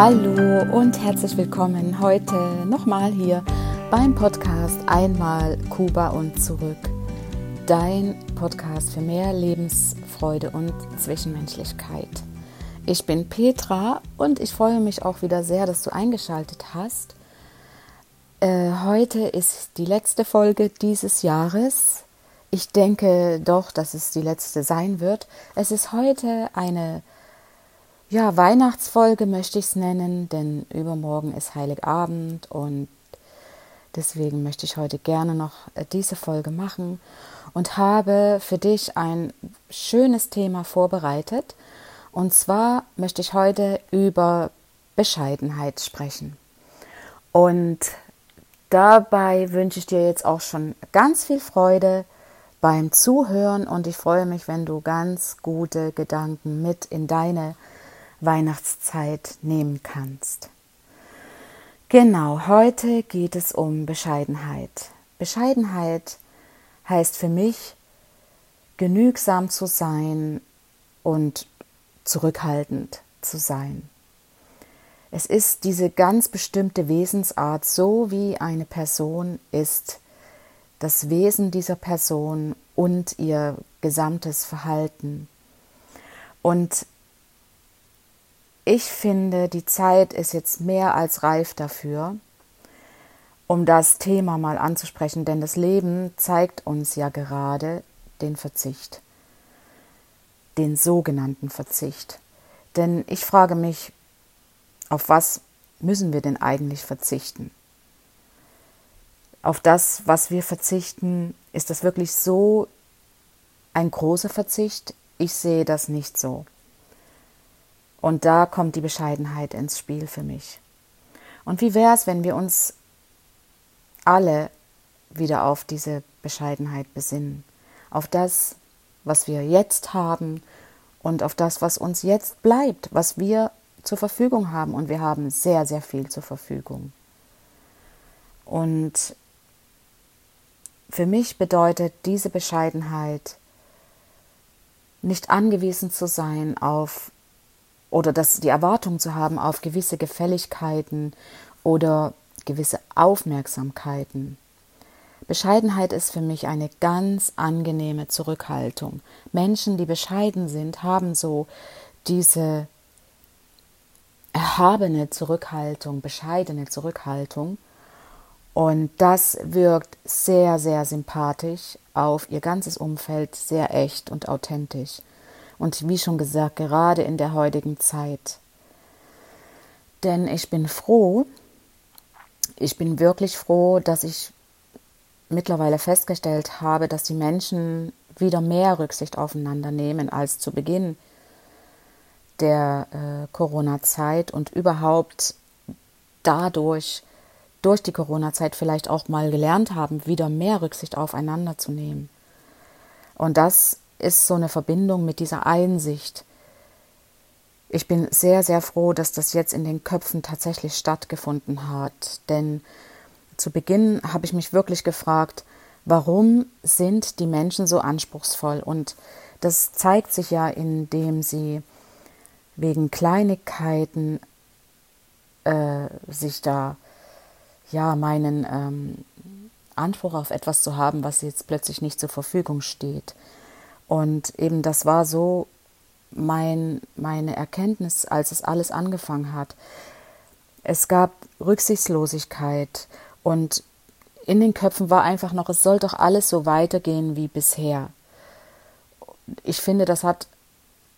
Hallo und herzlich willkommen heute nochmal hier beim Podcast Einmal Kuba und zurück. Dein Podcast für mehr Lebensfreude und Zwischenmenschlichkeit. Ich bin Petra und ich freue mich auch wieder sehr, dass du eingeschaltet hast. Äh, heute ist die letzte Folge dieses Jahres. Ich denke doch, dass es die letzte sein wird. Es ist heute eine ja, Weihnachtsfolge möchte ich es nennen, denn übermorgen ist Heiligabend und deswegen möchte ich heute gerne noch äh, diese Folge machen und habe für dich ein schönes Thema vorbereitet. Und zwar möchte ich heute über Bescheidenheit sprechen. Und dabei wünsche ich dir jetzt auch schon ganz viel Freude beim Zuhören und ich freue mich, wenn du ganz gute Gedanken mit in deine Weihnachtszeit nehmen kannst. Genau, heute geht es um Bescheidenheit. Bescheidenheit heißt für mich, genügsam zu sein und zurückhaltend zu sein. Es ist diese ganz bestimmte Wesensart, so wie eine Person ist, das Wesen dieser Person und ihr gesamtes Verhalten. Und ich finde, die Zeit ist jetzt mehr als reif dafür, um das Thema mal anzusprechen, denn das Leben zeigt uns ja gerade den Verzicht, den sogenannten Verzicht. Denn ich frage mich, auf was müssen wir denn eigentlich verzichten? Auf das, was wir verzichten, ist das wirklich so ein großer Verzicht? Ich sehe das nicht so. Und da kommt die Bescheidenheit ins Spiel für mich. Und wie wäre es, wenn wir uns alle wieder auf diese Bescheidenheit besinnen, auf das, was wir jetzt haben und auf das, was uns jetzt bleibt, was wir zur Verfügung haben. Und wir haben sehr, sehr viel zur Verfügung. Und für mich bedeutet diese Bescheidenheit, nicht angewiesen zu sein auf oder das, die Erwartung zu haben auf gewisse Gefälligkeiten oder gewisse Aufmerksamkeiten. Bescheidenheit ist für mich eine ganz angenehme Zurückhaltung. Menschen, die bescheiden sind, haben so diese erhabene Zurückhaltung, bescheidene Zurückhaltung. Und das wirkt sehr, sehr sympathisch auf ihr ganzes Umfeld, sehr echt und authentisch und wie schon gesagt, gerade in der heutigen Zeit. Denn ich bin froh, ich bin wirklich froh, dass ich mittlerweile festgestellt habe, dass die Menschen wieder mehr Rücksicht aufeinander nehmen als zu Beginn der äh, Corona-Zeit und überhaupt dadurch, durch die Corona-Zeit vielleicht auch mal gelernt haben, wieder mehr Rücksicht aufeinander zu nehmen. Und das ist so eine Verbindung mit dieser Einsicht. Ich bin sehr, sehr froh, dass das jetzt in den Köpfen tatsächlich stattgefunden hat. Denn zu Beginn habe ich mich wirklich gefragt, warum sind die Menschen so anspruchsvoll? Und das zeigt sich ja, indem sie wegen Kleinigkeiten äh, sich da ja meinen ähm, Anspruch auf etwas zu haben, was jetzt plötzlich nicht zur Verfügung steht. Und eben das war so mein, meine Erkenntnis, als es alles angefangen hat. Es gab Rücksichtslosigkeit und in den Köpfen war einfach noch, es soll doch alles so weitergehen wie bisher. Ich finde, das hat,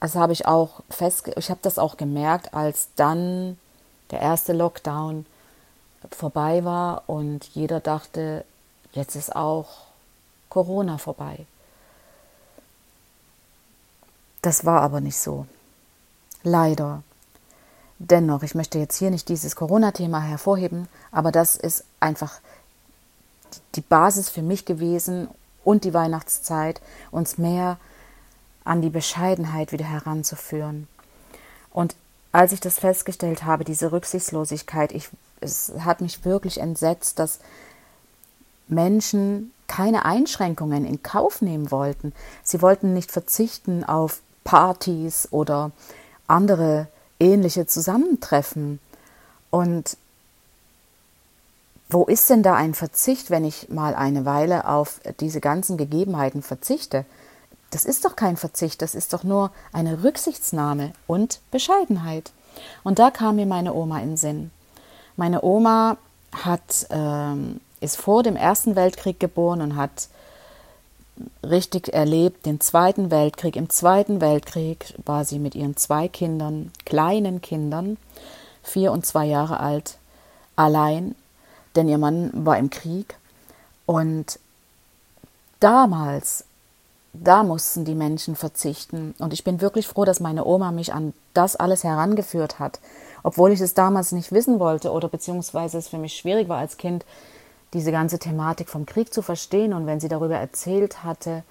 das habe ich auch fest, ich habe das auch gemerkt, als dann der erste Lockdown vorbei war und jeder dachte, jetzt ist auch Corona vorbei. Das war aber nicht so. Leider. Dennoch, ich möchte jetzt hier nicht dieses Corona-Thema hervorheben, aber das ist einfach die Basis für mich gewesen und die Weihnachtszeit, uns mehr an die Bescheidenheit wieder heranzuführen. Und als ich das festgestellt habe, diese Rücksichtslosigkeit, ich, es hat mich wirklich entsetzt, dass Menschen keine Einschränkungen in Kauf nehmen wollten. Sie wollten nicht verzichten auf Partys oder andere ähnliche Zusammentreffen. Und wo ist denn da ein Verzicht, wenn ich mal eine Weile auf diese ganzen Gegebenheiten verzichte? Das ist doch kein Verzicht, das ist doch nur eine Rücksichtsnahme und Bescheidenheit. Und da kam mir meine Oma in Sinn. Meine Oma hat, ähm, ist vor dem Ersten Weltkrieg geboren und hat richtig erlebt den Zweiten Weltkrieg. Im Zweiten Weltkrieg war sie mit ihren zwei Kindern, kleinen Kindern, vier und zwei Jahre alt, allein, denn ihr Mann war im Krieg. Und damals, da mussten die Menschen verzichten. Und ich bin wirklich froh, dass meine Oma mich an das alles herangeführt hat, obwohl ich es damals nicht wissen wollte oder beziehungsweise es für mich schwierig war als Kind, diese ganze Thematik vom Krieg zu verstehen. Und wenn sie darüber erzählt hatte,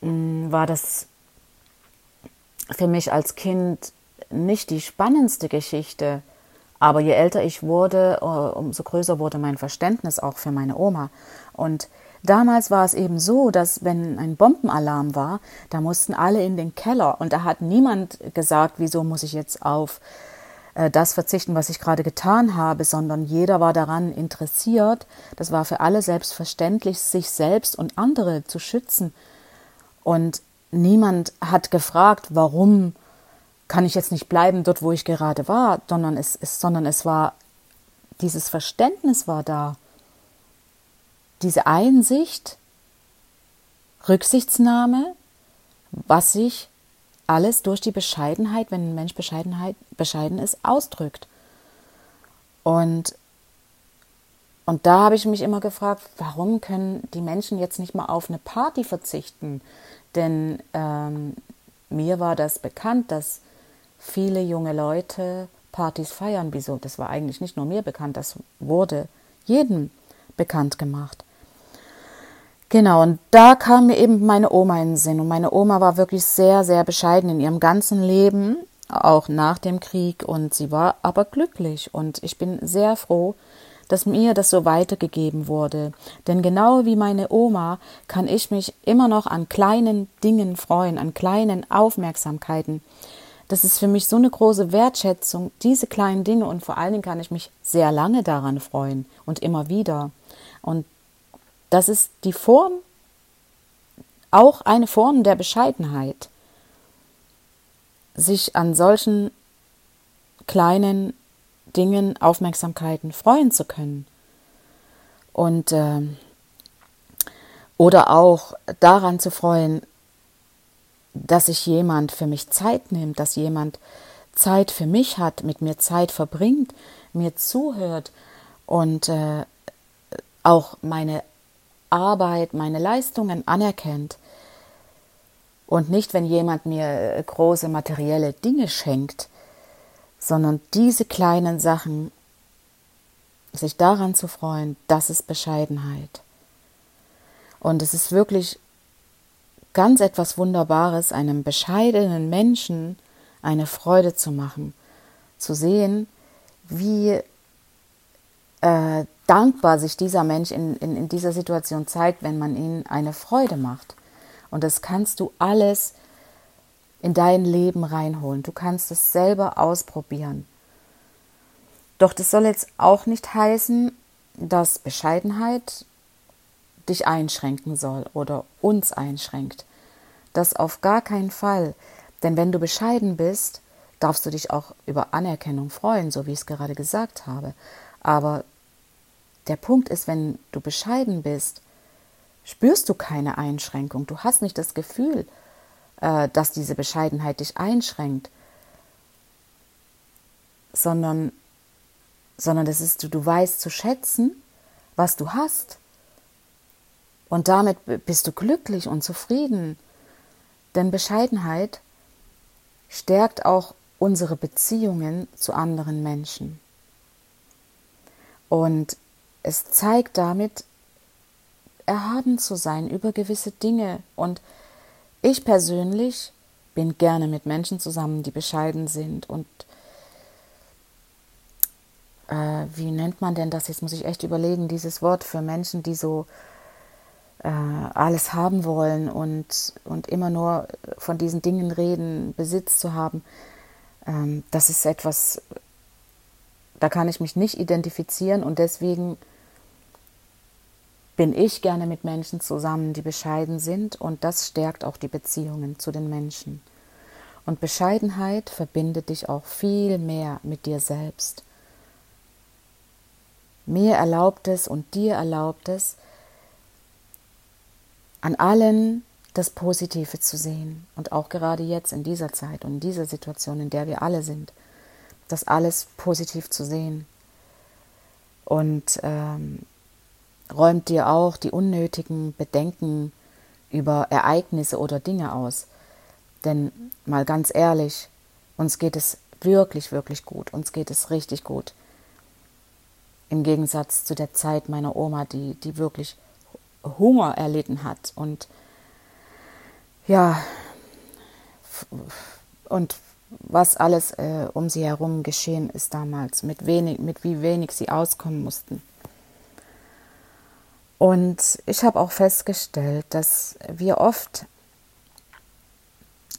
mm, war das für mich als Kind nicht die spannendste Geschichte. Aber je älter ich wurde, äh, umso größer wurde mein Verständnis auch für meine Oma. Und damals war es eben so, dass wenn ein Bombenalarm war, da mussten alle in den Keller und da hat niemand gesagt, wieso muss ich jetzt auf das verzichten, was ich gerade getan habe, sondern jeder war daran interessiert, das war für alle selbstverständlich, sich selbst und andere zu schützen. Und niemand hat gefragt, warum kann ich jetzt nicht bleiben dort, wo ich gerade war, sondern es, es, sondern es war, dieses Verständnis war da, diese Einsicht, Rücksichtsnahme, was ich alles durch die Bescheidenheit, wenn ein Mensch Bescheidenheit, bescheiden ist, ausdrückt. Und, und da habe ich mich immer gefragt, warum können die Menschen jetzt nicht mal auf eine Party verzichten? Denn ähm, mir war das bekannt, dass viele junge Leute Partys feiern. Wieso? Das war eigentlich nicht nur mir bekannt, das wurde jedem bekannt gemacht. Genau, und da kam mir eben meine Oma in den Sinn. Und meine Oma war wirklich sehr, sehr bescheiden in ihrem ganzen Leben, auch nach dem Krieg. Und sie war aber glücklich. Und ich bin sehr froh, dass mir das so weitergegeben wurde. Denn genau wie meine Oma kann ich mich immer noch an kleinen Dingen freuen, an kleinen Aufmerksamkeiten. Das ist für mich so eine große Wertschätzung, diese kleinen Dinge. Und vor allen Dingen kann ich mich sehr lange daran freuen und immer wieder. Und das ist die Form, auch eine Form der Bescheidenheit, sich an solchen kleinen Dingen, Aufmerksamkeiten freuen zu können. Und äh, oder auch daran zu freuen, dass sich jemand für mich Zeit nimmt, dass jemand Zeit für mich hat, mit mir Zeit verbringt, mir zuhört und äh, auch meine Arbeit, meine Leistungen anerkennt. Und nicht, wenn jemand mir äh, große materielle Dinge schenkt, sondern diese kleinen Sachen, sich daran zu freuen, das ist Bescheidenheit. Und es ist wirklich ganz etwas Wunderbares, einem bescheidenen Menschen eine Freude zu machen, zu sehen, wie äh, dankbar sich dieser Mensch in, in, in dieser Situation zeigt, wenn man ihm eine Freude macht. Und das kannst du alles in dein Leben reinholen. Du kannst es selber ausprobieren. Doch das soll jetzt auch nicht heißen, dass Bescheidenheit dich einschränken soll oder uns einschränkt. Das auf gar keinen Fall. Denn wenn du bescheiden bist, darfst du dich auch über Anerkennung freuen, so wie ich es gerade gesagt habe. Aber der Punkt ist, wenn du bescheiden bist, spürst du keine Einschränkung. Du hast nicht das Gefühl, äh, dass diese Bescheidenheit dich einschränkt, sondern, sondern das ist, du, du weißt zu schätzen, was du hast. Und damit bist du glücklich und zufrieden. Denn Bescheidenheit stärkt auch unsere Beziehungen zu anderen Menschen. Und es zeigt damit, erhaben zu sein über gewisse Dinge. Und ich persönlich bin gerne mit Menschen zusammen, die bescheiden sind. Und äh, wie nennt man denn das? Jetzt muss ich echt überlegen, dieses Wort für Menschen, die so äh, alles haben wollen und, und immer nur von diesen Dingen reden, Besitz zu haben. Ähm, das ist etwas, da kann ich mich nicht identifizieren und deswegen bin ich gerne mit Menschen zusammen, die bescheiden sind und das stärkt auch die Beziehungen zu den Menschen. Und Bescheidenheit verbindet dich auch viel mehr mit dir selbst. Mir erlaubt es und dir erlaubt es, an allen das Positive zu sehen. Und auch gerade jetzt in dieser Zeit und in dieser Situation, in der wir alle sind, das alles positiv zu sehen. Und ähm, räumt dir auch die unnötigen Bedenken über Ereignisse oder Dinge aus. Denn mal ganz ehrlich, uns geht es wirklich, wirklich gut. Uns geht es richtig gut. Im Gegensatz zu der Zeit meiner Oma, die, die wirklich Hunger erlitten hat und ja, und was alles äh, um sie herum geschehen ist damals, mit, wenig, mit wie wenig sie auskommen mussten. Und ich habe auch festgestellt, dass wir oft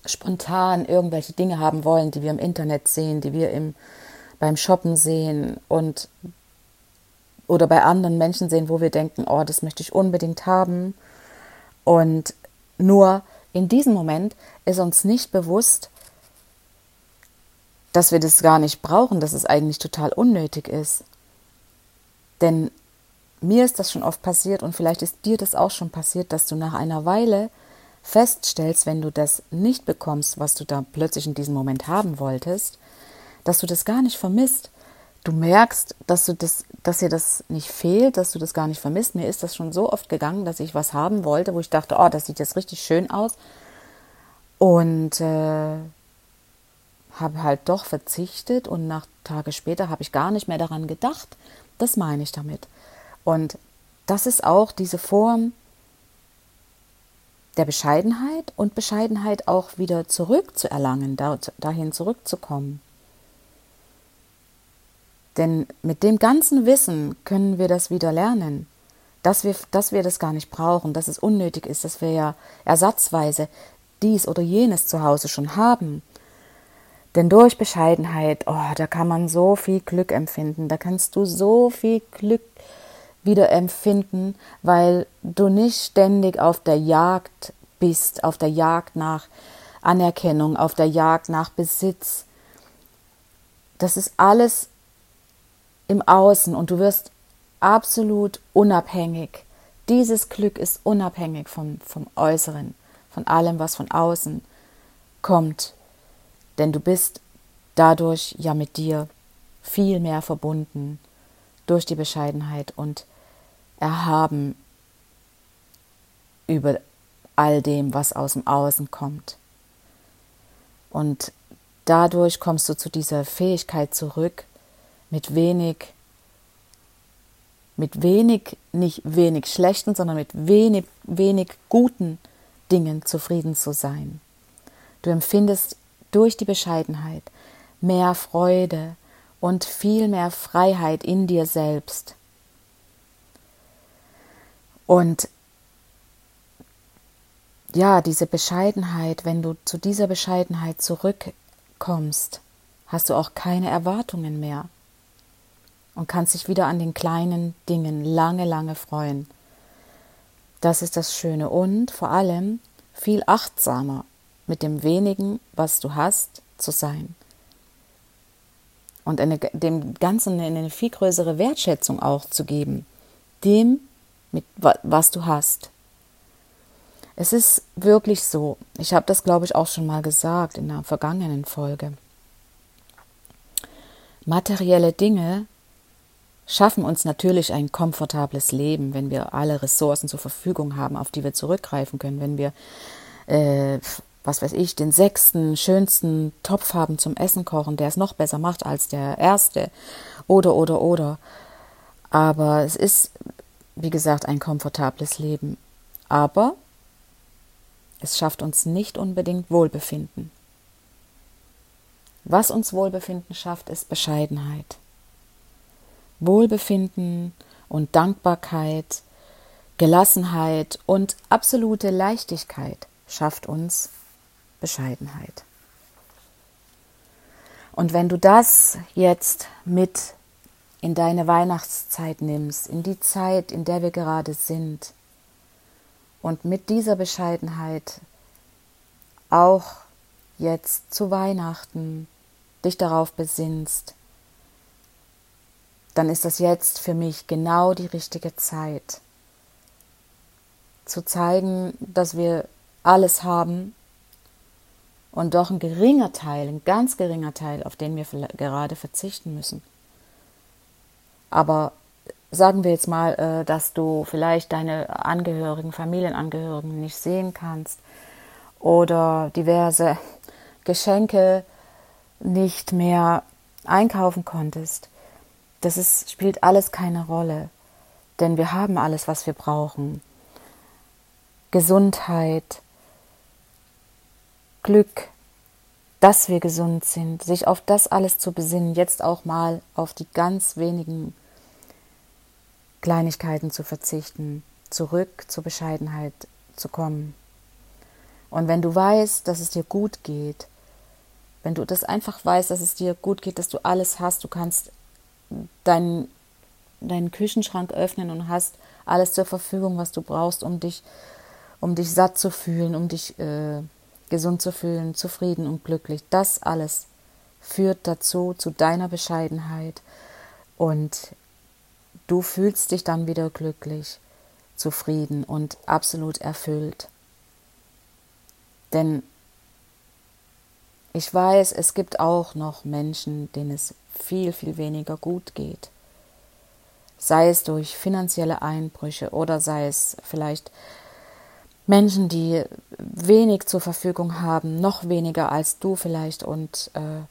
spontan irgendwelche Dinge haben wollen, die wir im Internet sehen, die wir im, beim Shoppen sehen und oder bei anderen Menschen sehen, wo wir denken, oh, das möchte ich unbedingt haben. Und nur in diesem Moment ist uns nicht bewusst, dass wir das gar nicht brauchen, dass es eigentlich total unnötig ist. Denn mir ist das schon oft passiert und vielleicht ist dir das auch schon passiert, dass du nach einer Weile feststellst, wenn du das nicht bekommst, was du da plötzlich in diesem Moment haben wolltest, dass du das gar nicht vermisst. Du merkst, dass du das, dass dir das nicht fehlt, dass du das gar nicht vermisst. Mir ist das schon so oft gegangen, dass ich was haben wollte, wo ich dachte, oh, das sieht jetzt richtig schön aus. Und äh, habe halt doch verzichtet und nach Tage später habe ich gar nicht mehr daran gedacht. Das meine ich damit. Und das ist auch diese Form der Bescheidenheit und Bescheidenheit auch wieder zurückzuerlangen, dahin zurückzukommen. Denn mit dem ganzen Wissen können wir das wieder lernen, dass wir, dass wir das gar nicht brauchen, dass es unnötig ist, dass wir ja ersatzweise dies oder jenes zu Hause schon haben. Denn durch Bescheidenheit, oh, da kann man so viel Glück empfinden, da kannst du so viel Glück wieder empfinden, weil du nicht ständig auf der Jagd bist, auf der Jagd nach Anerkennung, auf der Jagd nach Besitz. Das ist alles im Außen und du wirst absolut unabhängig. Dieses Glück ist unabhängig vom, vom Äußeren, von allem, was von außen kommt denn du bist dadurch ja mit dir viel mehr verbunden durch die Bescheidenheit und erhaben über all dem, was aus dem Außen kommt. Und dadurch kommst du zu dieser Fähigkeit zurück, mit wenig, mit wenig, nicht wenig schlechten, sondern mit wenig, wenig guten Dingen zufrieden zu sein. Du empfindest durch die Bescheidenheit mehr Freude und viel mehr Freiheit in dir selbst. Und ja, diese Bescheidenheit, wenn du zu dieser Bescheidenheit zurückkommst, hast du auch keine Erwartungen mehr und kannst dich wieder an den kleinen Dingen lange, lange freuen. Das ist das Schöne und vor allem viel achtsamer mit dem wenigen, was du hast, zu sein. Und eine, dem Ganzen eine viel größere Wertschätzung auch zu geben, dem, mit, was du hast. Es ist wirklich so, ich habe das, glaube ich, auch schon mal gesagt in einer vergangenen Folge. Materielle Dinge schaffen uns natürlich ein komfortables Leben, wenn wir alle Ressourcen zur Verfügung haben, auf die wir zurückgreifen können, wenn wir äh, was weiß ich, den sechsten, schönsten Topf haben zum Essen kochen, der es noch besser macht als der erste. Oder, oder, oder. Aber es ist, wie gesagt, ein komfortables Leben. Aber es schafft uns nicht unbedingt Wohlbefinden. Was uns Wohlbefinden schafft, ist Bescheidenheit. Wohlbefinden und Dankbarkeit, Gelassenheit und absolute Leichtigkeit schafft uns Bescheidenheit. Und wenn du das jetzt mit in deine Weihnachtszeit nimmst, in die Zeit, in der wir gerade sind. Und mit dieser Bescheidenheit auch jetzt zu Weihnachten dich darauf besinnst, dann ist das jetzt für mich genau die richtige Zeit, zu zeigen, dass wir alles haben und doch ein geringer Teil, ein ganz geringer Teil, auf den wir gerade verzichten müssen. Aber sagen wir jetzt mal, äh, dass du vielleicht deine Angehörigen, Familienangehörigen nicht sehen kannst oder diverse Geschenke nicht mehr einkaufen konntest. Das ist, spielt alles keine Rolle, denn wir haben alles, was wir brauchen. Gesundheit, Glück, dass wir gesund sind, sich auf das alles zu besinnen, jetzt auch mal auf die ganz wenigen Kleinigkeiten zu verzichten, zurück zur Bescheidenheit zu kommen. Und wenn du weißt, dass es dir gut geht, wenn du das einfach weißt, dass es dir gut geht, dass du alles hast, du kannst deinen, deinen Küchenschrank öffnen und hast alles zur Verfügung, was du brauchst, um dich, um dich satt zu fühlen, um dich äh, gesund zu fühlen, zufrieden und glücklich. Das alles führt dazu, zu deiner Bescheidenheit. Und du fühlst dich dann wieder glücklich, zufrieden und absolut erfüllt. Denn ich weiß, es gibt auch noch Menschen, denen es viel, viel weniger gut geht. Sei es durch finanzielle Einbrüche oder sei es vielleicht Menschen, die wenig zur Verfügung haben, noch weniger als du vielleicht und äh,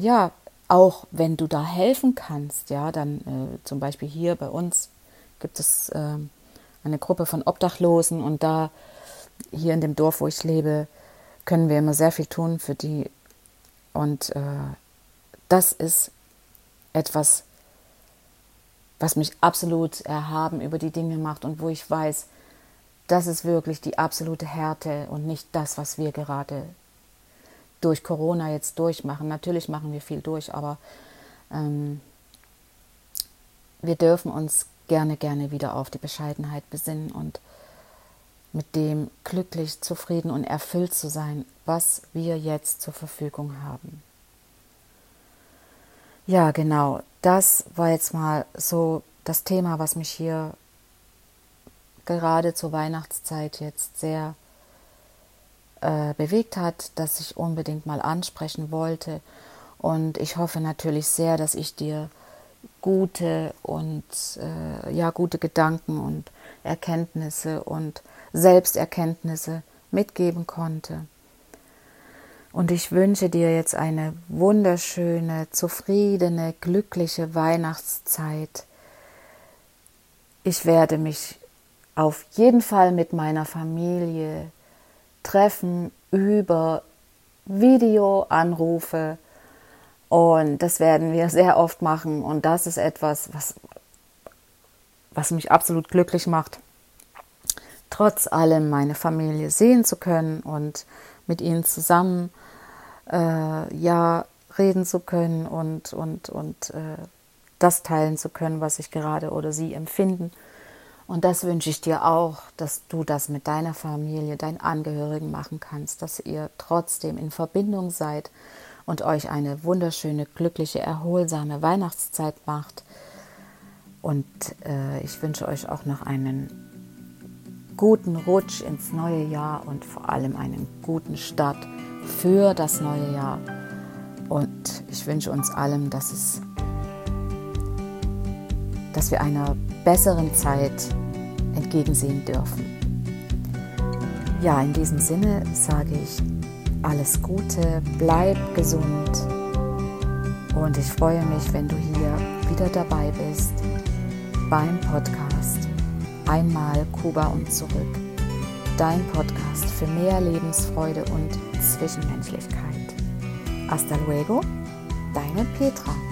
ja, auch wenn du da helfen kannst, ja, dann äh, zum Beispiel hier bei uns gibt es äh, eine Gruppe von Obdachlosen und da hier in dem Dorf, wo ich lebe, können wir immer sehr viel tun für die und äh, das ist etwas, was mich absolut erhaben über die Dinge macht und wo ich weiß, das ist wirklich die absolute Härte und nicht das, was wir gerade durch Corona jetzt durchmachen. Natürlich machen wir viel durch, aber ähm, wir dürfen uns gerne, gerne wieder auf die Bescheidenheit besinnen und mit dem glücklich, zufrieden und erfüllt zu sein, was wir jetzt zur Verfügung haben. Ja, genau. Das war jetzt mal so das Thema, was mich hier gerade zur Weihnachtszeit jetzt sehr äh, bewegt hat, dass ich unbedingt mal ansprechen wollte. Und ich hoffe natürlich sehr, dass ich dir gute und äh, ja gute Gedanken und Erkenntnisse und Selbsterkenntnisse mitgeben konnte. Und ich wünsche dir jetzt eine wunderschöne, zufriedene, glückliche Weihnachtszeit. Ich werde mich auf jeden Fall mit meiner Familie treffen über Videoanrufe. Und das werden wir sehr oft machen. Und das ist etwas, was, was mich absolut glücklich macht, trotz allem meine Familie sehen zu können und mit ihnen zusammen äh, ja reden zu können und, und, und äh, das teilen zu können, was ich gerade oder sie empfinden. Und das wünsche ich dir auch, dass du das mit deiner Familie, deinen Angehörigen machen kannst, dass ihr trotzdem in Verbindung seid und euch eine wunderschöne, glückliche, erholsame Weihnachtszeit macht. Und äh, ich wünsche euch auch noch einen guten Rutsch ins neue Jahr und vor allem einen guten Start für das neue Jahr. Und ich wünsche uns allen, dass es, dass wir einer besseren Zeit entgegensehen dürfen. Ja, in diesem Sinne sage ich alles Gute, bleib gesund und ich freue mich, wenn du hier wieder dabei bist beim Podcast Einmal Kuba und zurück. Dein Podcast für mehr Lebensfreude und Zwischenmenschlichkeit. Hasta luego, deine Petra.